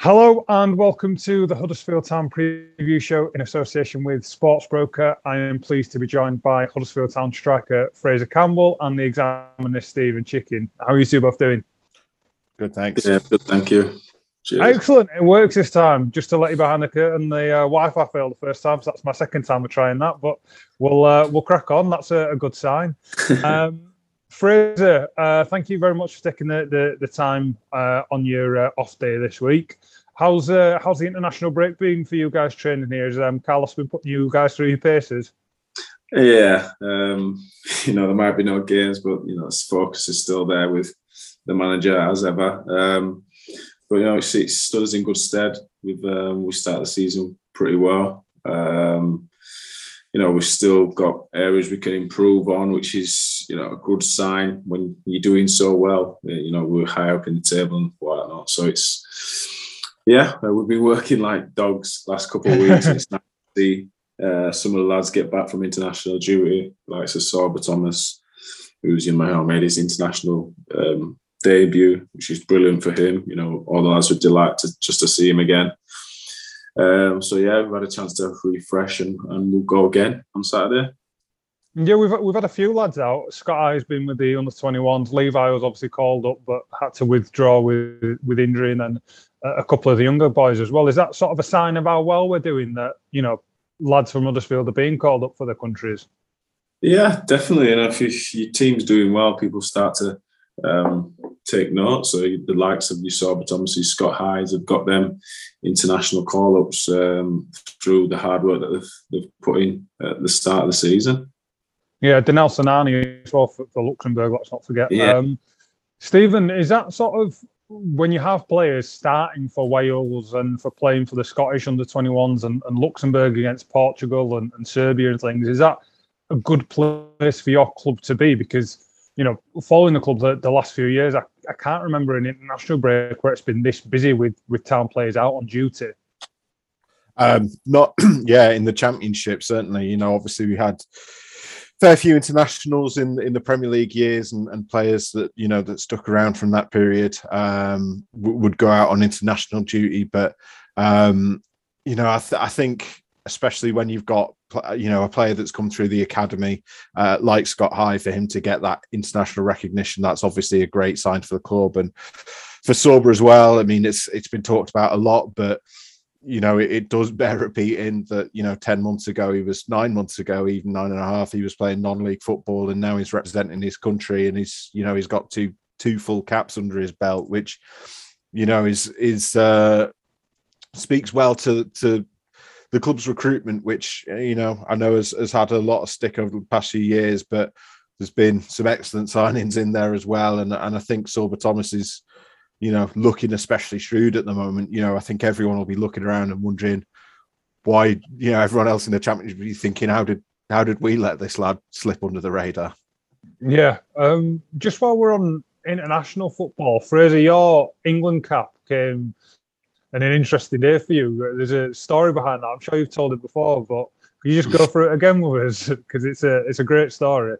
Hello and welcome to the Huddersfield Town preview show in association with Sportsbroker. I am pleased to be joined by Huddersfield Town striker Fraizer Campbell and the examiner Steven Chicken. How are you two both doing? Good, thanks. Yeah, good, thank you. Cheers. Excellent. It works this time. Just to let you behind the curtain, the uh, Wi-Fi failed the first time, so that's my second time of trying that. But we'll uh, we'll crack on. That's a, a good sign. Um, Fraizer, uh, thank you very much for taking the the, the time uh, on your uh, off day this week. How's uh, how's the international break been for you guys training here? Has um, Carlos been putting you guys through your paces? Yeah, um, you know there might be no games, but you know the focus is still there with the manager as ever. Um, but you know it's, it stood us in good stead. We've um, we started the season pretty well. Um, you know we've still got areas we can improve on, which is you know a good sign when you're doing so well. You know we're high up in the table and whatnot. So it's yeah, we've been working like dogs last couple of weeks. it's nice to see uh, some of the lads get back from international duty, like so Sorba Thomas, who's in my home, made his international um, debut, which is brilliant for him. You know, all the lads were delighted just to see him again. Um, so yeah, we've had a chance to refresh and, and we'll go again on Saturday. Yeah, we've we've had a few lads out. Scott has been with the under 21s. Levi was obviously called up, but had to withdraw with with injury, and then a couple of the younger boys as well. Is that sort of a sign of how well we're doing? That you know, lads from Huddersfield are being called up for their countries. Yeah, definitely. And if your team's doing well, people start to um, take note. So the likes of you saw, but obviously Scott Hydes have got them international call-ups um, through the hard work that they've, they've, put in at the start of the season. Yeah, Danel Sinani as well for, for, Luxembourg. Let's not forget. Yeah. Um, Steven, is that sort of when you have players starting for Wales and for playing for the Scottish under 21s and, and Luxembourg against Portugal and, and Serbia and things, is that a good place for your club to be? Because you know, following the club the, the last few years, I, I can't remember an international break where it's been this busy with with town players out on duty. Um, not yeah, in the championship certainly. You know, obviously we had fair few internationals in in the Premier League years, and, and players that you know that stuck around from that period um, w- would go out on international duty. But um, you know, I, th- I think especially when you've got you know a player that's come through the academy uh, like Scott High for him to get that international recognition that's obviously a great sign for the club and for Sorba as well I mean it's it's been talked about a lot but you know it, it, does bear repeating that you know 10 months ago he was nine months ago even nine and a half he was playing non-league football and now he's representing his country and he's you know he's got two two full caps under his belt which you know is is uh speaks well to to the club's recruitment, which you know I know has, has had a lot of stick over the past few years, but there's been some excellent signings in there as well, and and I think Sorba Thomas is, you know, looking especially shrewd at the moment. You know, I think everyone will be looking around and wondering why you know everyone else in the championship will be thinking how did how did we let this lad slip under the radar? Yeah, um, just while we're on international football, Fraizer, your England cap came and an interesting day for you. There's a story behind that. I'm sure you've told it before, but can you just go through it again with us because it's a it's a great story.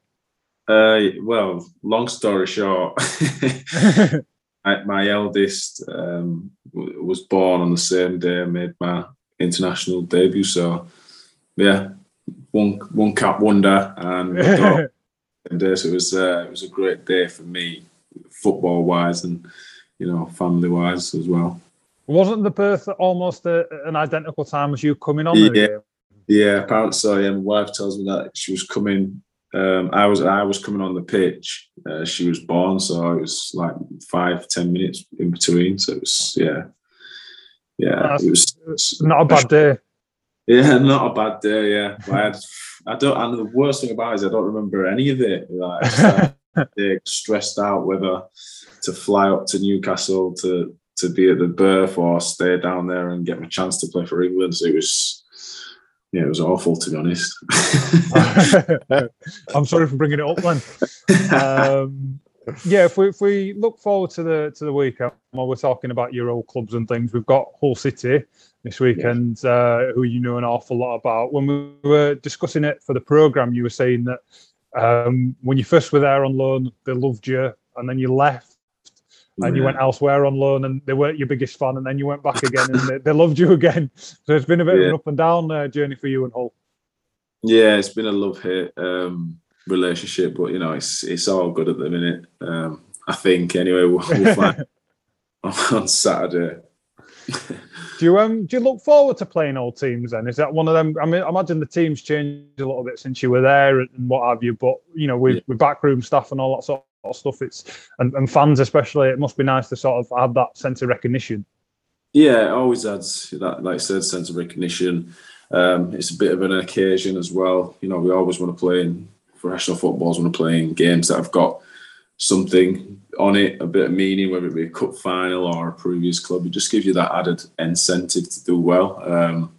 Uh, well, long story short, my, my, eldest um, was born on the same day I made my international debut. So, yeah, one one cap wonder, and so it was uh, it was a great day for me, football wise, and you know, family wise as well. Wasn't the birth almost a, an identical time as you coming on? Yeah, yeah. Apparently, so yeah. My wife tells me that she was coming. Um, I was I was coming on the pitch. Uh, she was born, so it was like five ten minutes in between. So it was yeah, yeah. it was not a bad day. Yeah, not a bad day. Yeah, I had. I don't. And the worst thing about it is I don't remember any of it. Like, stressed out whether to fly up to Newcastle to to be at the birth or stay down there and get my chance to play for England. So it was, yeah, it was awful to be honest. I'm sorry for bringing it up then. Um, yeah, if we if we look forward to the to the weekend while we're talking about your old clubs and things, we've got Hull City this weekend, yeah. uh, who you know an awful lot about. When we were discussing it for the program, you were saying that um, when you first were there on loan, they loved you, and then you left and you went elsewhere on loan and they weren't your biggest fan and then you went back again and they, they, loved you again so it's been a bit yeah. of an up and down uh, journey for you and Hull yeah it's been a love hate um, relationship but you know it's it's all good at the minute um, I think anyway we'll, we'll find on Saturday do you um do you look forward to playing old teams then? Is that one of them? I mean, I imagine the teams changed a little bit since you were there and what have you. But you know, with, yeah. with backroom staff and all that sort of stuff, it's and, and fans especially, it must be nice to sort of have that sense of recognition. Yeah, it always adds that, like I said, sense of recognition. Um, it's a bit of an occasion as well. You know, we always want to play in professional footballs, want to play in games that have got something on it, a bit of meaning, whether it be a cup final or a previous club. It just gives you that added incentive to do well. Um,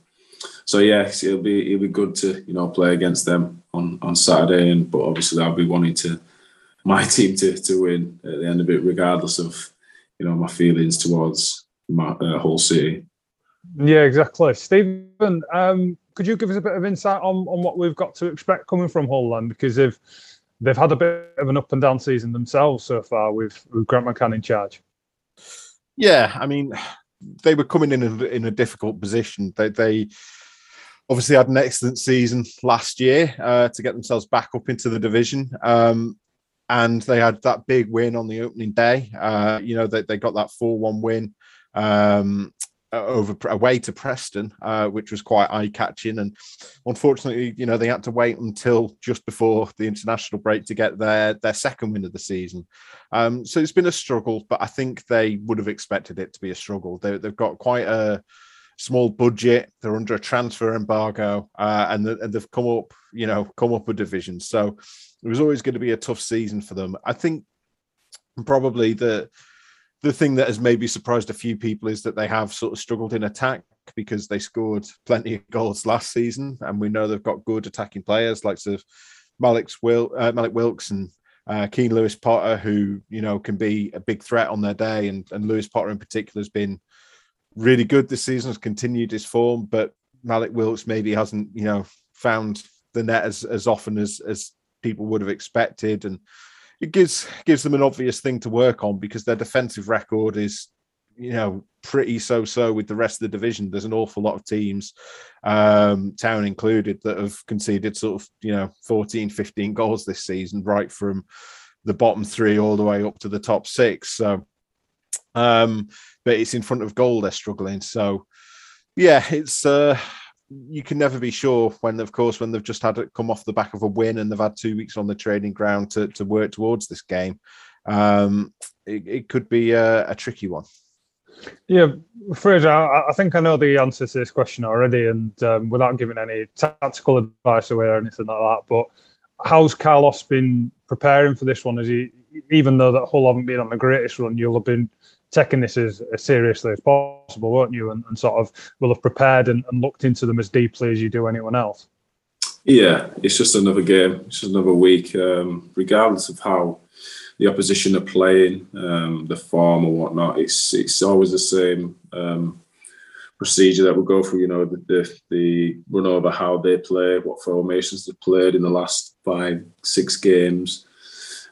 so yeah, it'll be it'll be good to you know play against them on on Saturday, and but obviously I'll be wanting to my team to to win at the end of it, regardless of you know my feelings towards my uh, Hull City. Yeah, exactly. Steven, um, could you give us a bit of insight on, on what we've got to expect coming from Hull then? Because if they've had a bit of an up and down season themselves so far with, with Grant McCann in charge. Yeah, I mean, they were coming in a, in a difficult position. They, they obviously had an excellent season last year uh, to get themselves back up into the division. Um, and they had that big win on the opening day. Uh, you know, they, they got that 4 1 win. Um, over away to Preston, uh, which was quite eye catching. And unfortunately, you know, they had to wait until just before the international break to get their their second win of the season. Um, so it's been a struggle, but I think they would have expected it to be a struggle. They, have got quite a small budget. They're under a transfer embargo, uh, and, the, and they've come up, you know, come up a division. So it was always going to be a tough season for them. I think probably the the thing that has maybe surprised a few people is that they have sort of struggled in attack because they scored plenty of goals last season, and we know they've got good attacking players like of Malik, Wil- uh, Malik Wilks and uh, Keane Lewis Potter, who you know can be a big threat on their day, and, and Lewis Potter in particular has been really good this season, has continued his form, but Malik Wilks maybe hasn't you know found the net as as often as as people would have expected, and it gives gives them an obvious thing to work on because their defensive record is you know pretty so so with the rest of the division. There's an awful lot of teams um town included that have conceded sort of you know 14 15 goals this season right from the bottom three all the way up to the top six. So um but it's in front of goal they're struggling so yeah it's uh you can never be sure when, of course, when they've just had it come off the back of a win and they've had two weeks on the training ground to, to work towards this game. Um, it, it could be a, a, tricky one. Yeah, Fraizer, I, think I know the answer to this question already, and um, without giving any tactical advice away or anything like that, but how's Carlos been preparing for this one? Is he, even though that Hull haven't been on the greatest run, you'll have been taking this as, as seriously as possible, won't you? And, and sort of will have prepared and, and, looked into them as deeply as you do anyone else. Yeah, it's just another game. It's just another week. Um, regardless of how the opposition are playing, um, the form or whatnot, it's it's always the same um, procedure that we'll go through. You know, the, the, the run over how they play, what formations they've played in the last five, six games.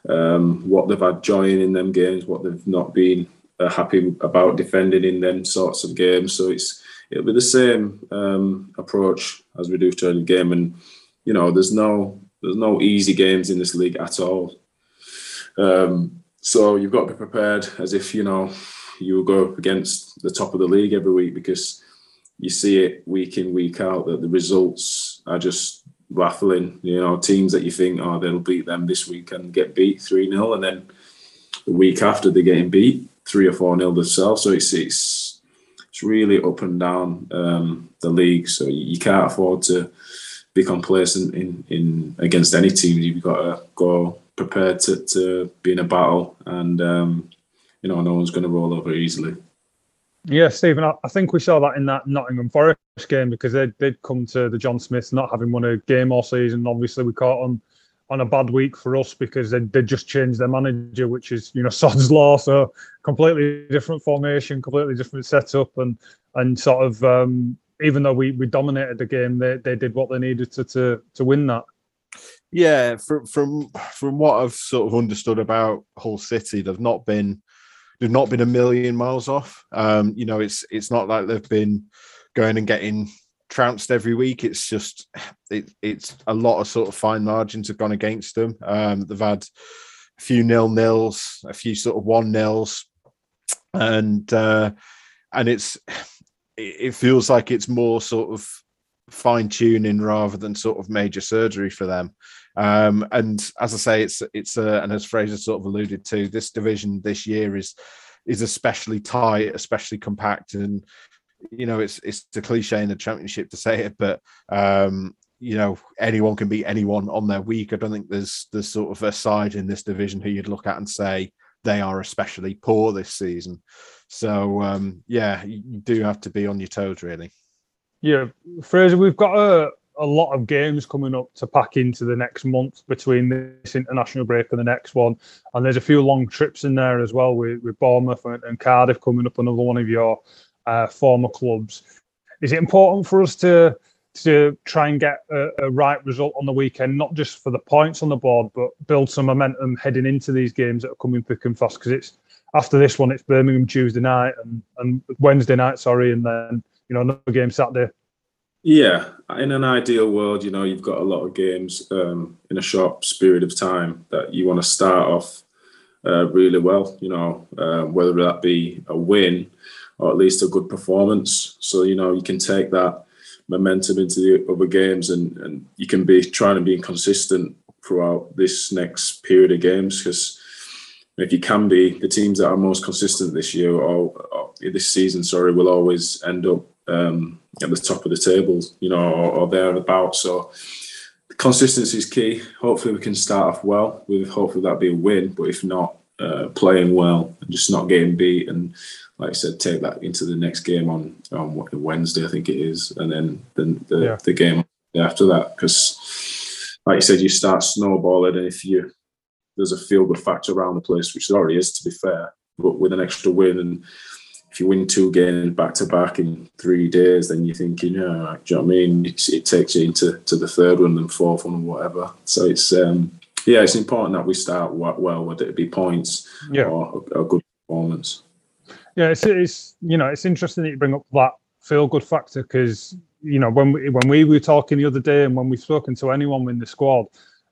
Um, what they've had joy in them games, what they've not been are happy about defending in them sorts of games. So it's it'll be the same um, approach as we do to the game. And you know, there's no there's no easy games in this league at all. Um, so you've got to be prepared as if you know you go up against the top of the league every week because you see it week in week out that the results are just baffling. You know, teams that you think oh they'll beat them this week and get beat three 0 and then the week after they're getting beat three or four nil themselves. So it's it's it's really up and down um, the league. So you can't afford to be complacent in, in against any team. You've got to go prepared to, to be in a battle, and um, you know no one's going to roll over easily. Yeah, Steven, I think we saw that in that Nottingham Forest game because they did come to the John Smiths not having won a game all season. Obviously, we caught on on a bad week for us because they, they just changed their manager, which is you know Sod's law. So completely different formation, completely different setup, and and sort of um, even though we we dominated the game, they they did what they needed to to to win that. Yeah, from from from what I've sort of understood about Hull City, they've not been they've not been a million miles off. Um, you know, it's it's not like they've been going and getting trounced every week. It's just it, it's a lot of sort of fine margins have gone against them. Um, they've had a few nil nils, a few sort of one nils, and uh, and it's it feels like it's more sort of fine tuning rather than sort of major surgery for them. Um, and as I say, it's it's uh, and as Fraizer sort of alluded to, this division this year is is especially tight, especially compact, and you know it's it's a cliche in the championship to say it, but um, you know anyone can beat anyone on their week. I don't think there's there's sort of a side in this division who you'd look at and say they are especially poor this season. So um, yeah, you do have to be on your toes really. Yeah, Fraizer, we've got a a lot of games coming up to pack into the next month between this international break and the next one. And there's a few long trips in there as well with, with Bournemouth and, and Cardiff coming up, another one of your uh, former clubs. Is it important for us to to try and get a, a, right result on the weekend, not just for the points on the board, but build some momentum heading into these games that are coming thick and fast? Because it's after this one, it's Birmingham Tuesday night and, and Wednesday night, sorry, and then you know another game Saturday yeah, in an ideal world, you know, you've got a lot of games um, in a short period of time that you want to start off uh, really well. You know, uh, whether that be a win or at least a good performance. So you know, you can take that momentum into the other games, and and you can be trying to be consistent throughout this next period of games because if you can be the teams that are most consistent this year or, or this season, sorry, will always end up um, at the top of the table, you know, or, or thereabout. So consistency is key. Hopefully, we can start off well. With hopefully that be a win, but if not, uh, playing well and just not getting beat, and like I said, take that into the next game on on Wednesday, I think it is, and then the the, yeah. the game after that, because like you said, you start snowballing, and if you there's a feel good factor around the place, which there already is, to be fair, but with an extra win and if you win two games back to back in three days, then you're thinking, yeah, do you know what I mean? It, it, takes you into to the third one and fourth one and whatever. So it's um, yeah, it's important that we start well, whether it be points yeah. or a, a good performance. Yeah, it's, it's you know it's interesting that you bring up that feel good factor because you know when we when we were talking the other day and when we've spoken to anyone in the squad,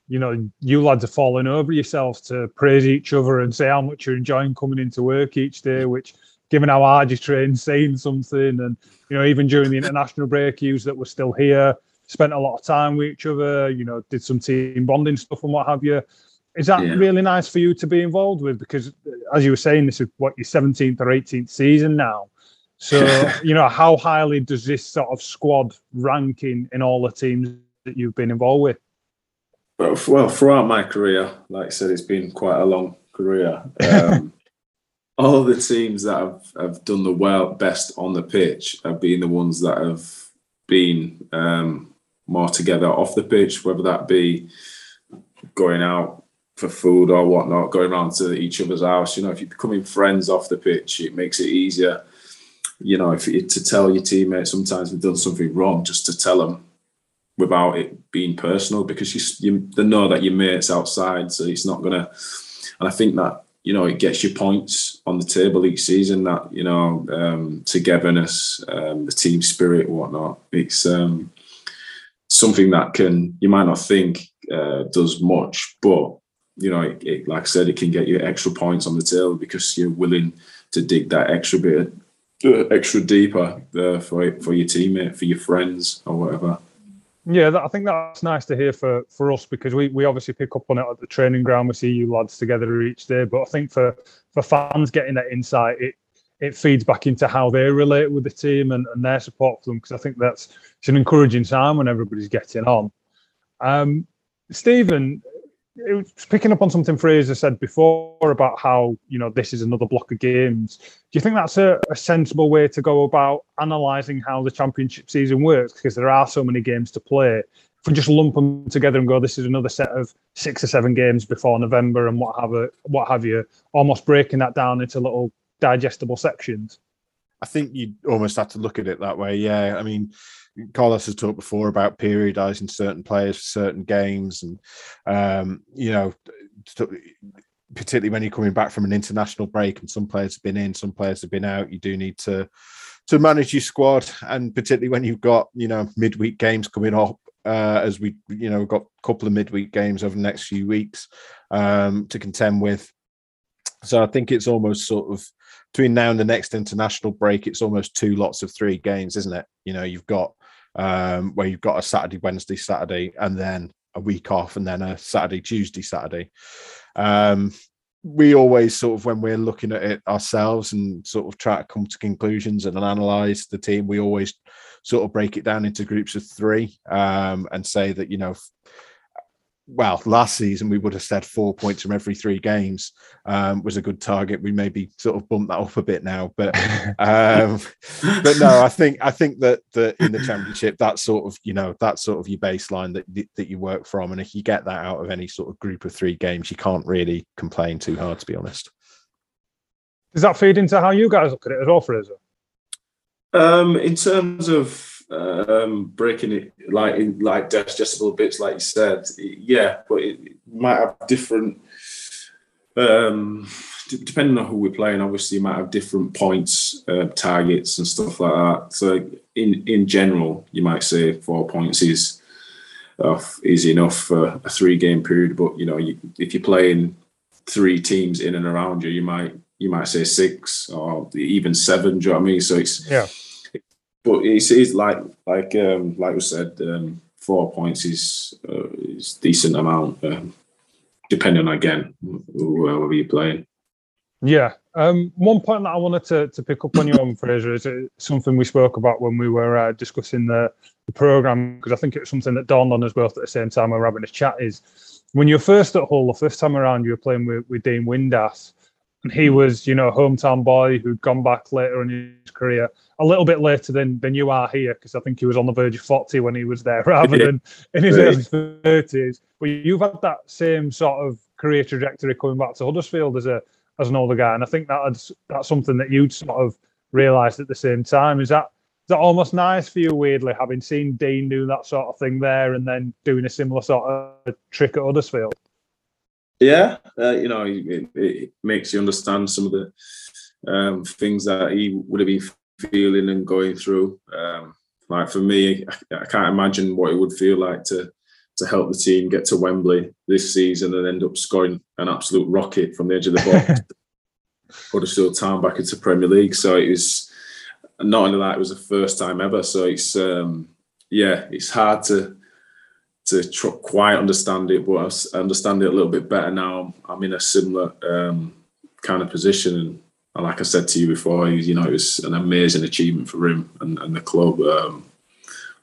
you know, you lads are falling over yourselves to praise each other and say how much you're enjoying coming into work each day, which given how hard you train, saying something, and you know, even during the international break, you that were still here, spent a lot of time with each other. You know, did some team bonding stuff and what have you. Is that yeah. really nice for you to be involved with? Because, as you were saying, this is what your 17th or 18th season now. So, you know, how highly does this sort of squad rank in, in all the teams that you've been involved with? Well, well, throughout my career, like I said, it's been quite a long career. Um, all the teams that have, have done the well best on the pitch have been the ones that have been um, more together off the pitch, whether that be going out for food or whatnot, going around to each other's house. You know, if you're becoming friends off the pitch, it makes it easier. You know, if to tell your teammates sometimes we've done something wrong, just to tell them without it being personal, because you, you they know that your mates outside, so it's not gonna. And I think that you know, it gets you points on the table each season. That you know, um, togetherness, um, the team spirit, whatnot. It's um, something that can you might not think uh, does much, but you know, it, it, like I said, it can get you extra points on the tail because you're willing to dig that extra bit, uh, extra deeper uh, for for your teammate, for your friends, or whatever. Yeah, that, I think that's nice to hear for, for us because we, we obviously pick up on it at the training ground. We see you lads together each day, but I think for, for fans getting that insight, it it feeds back into how they relate with the team and, and their support for them because I think that's it's an encouraging sign when everybody's getting on. Um, Steven, it was picking up on something Fraizer said before about how you know this is another block of games. Do you think that's a, a sensible way to go about analysing how the championship season works? Because there are so many games to play. If we just lump them together and go, this is another set of six or seven games before November and what have a, what have you, almost breaking that down into little digestible sections. I think you almost have to look at it that way. Yeah, I mean, Carlos has talked before about periodizing certain players for certain games, and um, you know, particularly when you're coming back from an international break and some players have been in, some players have been out. You do need to to manage your squad, and particularly when you've got you know midweek games coming up. Uh, as we, you know, got a couple of midweek games over the next few weeks um, to contend with. So I think it's almost sort of between now and the next international break, it's almost two lots of three games, isn't it? You know, you've got um, where you've got a Saturday, Wednesday, Saturday, and then a week off, and then a Saturday, Tuesday, Saturday. Um, we always sort of when we're looking at it ourselves and sort of try to come to conclusions and analyze the team, we always sort of break it down into groups of three um, and say that you know well, last season we would have said four points from every three games um, was a good target. We maybe sort of bumped that up a bit now, but um, but no, I think I think that that in the championship, that's sort of you know that's sort of your baseline that that you work from, and if you get that out of any sort of group of three games, you can't really complain too hard, to be honest. Does that feed into how you guys look at it as well, Fraizer? Um, in terms of um, breaking it like in like digestible bits, like you said. Yeah, but it, might have different. Um, depending on who we're playing, obviously, you might have different points, uh, targets, and stuff like that. So, in in general, you might say four points is uh, is enough for a three game period. But you know, you, if you're playing three teams in and around you, you might you might say six or even seven. Do you know what I mean? So it's yeah but it's, it's like like um, like we said, um, four points is uh, is decent amount, um, depending again whoever you're playing. Yeah. Um, one point that I wanted to, to pick up on you on, Fraizer, is uh, something we spoke about when we were uh, discussing the, the program, because I think it's something that dawned on us both at the same time we were having a chat. Is when you're first at Hull, the first time around, you were playing with, with Dean Windass, and he hmm. was, you know, a hometown boy who'd gone back later in his career a little bit later than than you are here because I think he was on the verge of 40 when he was there rather than in his early 30s. But you've had that same sort of career trajectory coming back to Huddersfield as a as an older guy, and I think that that's something that you'd sort of realised at the same time. Is that is that almost nice for you, weirdly, having seen Dean do that sort of thing there and then doing a similar sort of trick at Huddersfield? Yeah, uh, you know, it, it, makes you understand some of the um, things that he would have been feeling and going through. Um, like for me, I, I, can't imagine what it would feel like to to help the team get to Wembley this season and end up scoring an absolute rocket from the edge of the box. Huddersfield Town back into Premier League. So it was not only that, it was the first time ever. So it's um, yeah, it's hard to to tr- quite understand it, but I understand it a little bit better now. I'm in a similar um, kind of position, and and like I said to you before, you know, it was an amazing achievement for him and, and the club. Um,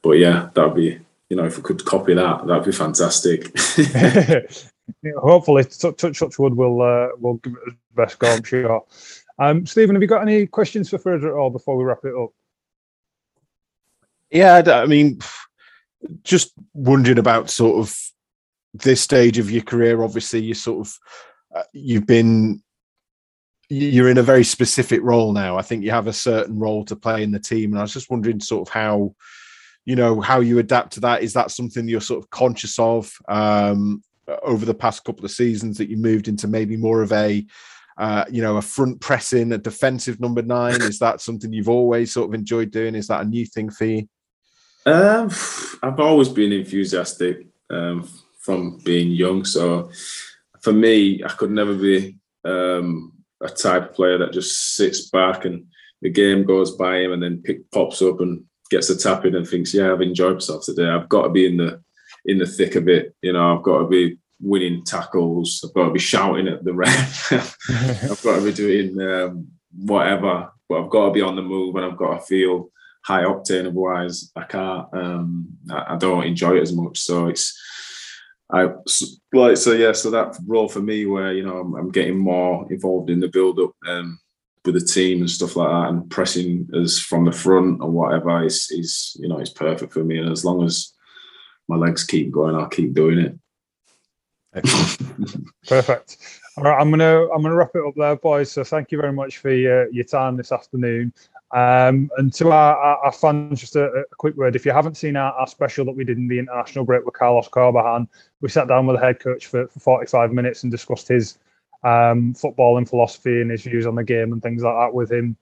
but yeah, that'd be, you know, if we could copy that, that'd be fantastic. Hopefully, touch, touch wood will uh, will give it the best go. I'm sure. Um, Steven, have you got any questions for Fraizer at all before we wrap it up? Yeah, I mean, just wondering about sort of this stage of your career. Obviously, you sort of uh, you've been you're in a very specific role now. I think you have a certain role to play in the team, and I was just wondering, sort of how, you know, how you adapt to that. Is that something you're sort of conscious of um, over the past couple of seasons that you moved into maybe more of a, uh, you know, a front pressing, a defensive number nine? Is that something you've always sort of enjoyed doing? Is that a new thing for you? Um, I've always been enthusiastic um, from being young, so for me, I could never be um, a type of player that just sits back and the game goes by him and then pick pops up and gets a tap in and thinks, yeah, I've enjoyed myself today. I've got to be in the in the thick of it. You know, I've got to be winning tackles. I've got to be shouting at the ref. I've got to be doing um, whatever, but I've got to be on the move and I've got to feel high octane. Otherwise, I can't. Um, I, I don't enjoy it as much. So it's I like so yeah. So that role for me, where you know I'm, I'm getting more involved in the build up um, with the team and stuff like that, and pressing us from the front or whatever is is you know it's perfect for me. And as long as my legs keep going, I'll keep doing it. Perfect. All right, I'm gonna I'm gonna wrap it up there, boys. So thank you very much for your, your time this afternoon. Um, and to our, our, our, fans, just a, a, quick word. If you haven't seen our, our, special that we did in the international break with Carlos Corberan, we sat down with the head coach for, for 45 minutes and discussed his um, football and philosophy and his views on the game and things like that with him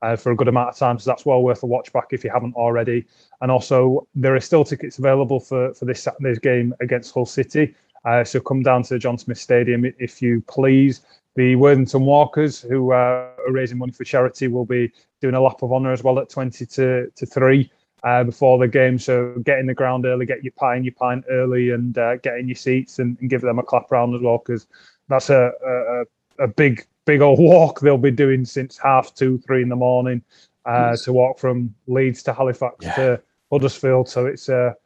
uh, for a good amount of time. So that's well worth a watch back if you haven't already. And also, there are still tickets available for, for this Saturday's game against Hull City. Uh, so come down to John Smith Stadium if you please. The Worthington Walkers, who uh, are raising money for charity, will be doing a lap of honour as well at 20 to, to 3 uh, before the game. So get in the ground early, get your pie and your pint early, and uh, get in your seats and, and, give them a clap round as well, because that's a, a, a big big old walk they'll be doing since half two, three in the morning uh, to walk from Leeds to Halifax yeah. to Huddersfield. So it's a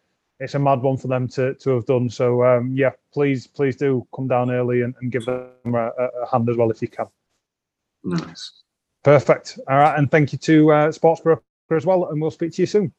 it's a mad one for them to to have done. So um, yeah, please please do come down early and, and give them a, a, hand as well if you can. Nice. Perfect. All right, and thank you to uh, Sportsbroker as well, and we'll speak to you soon.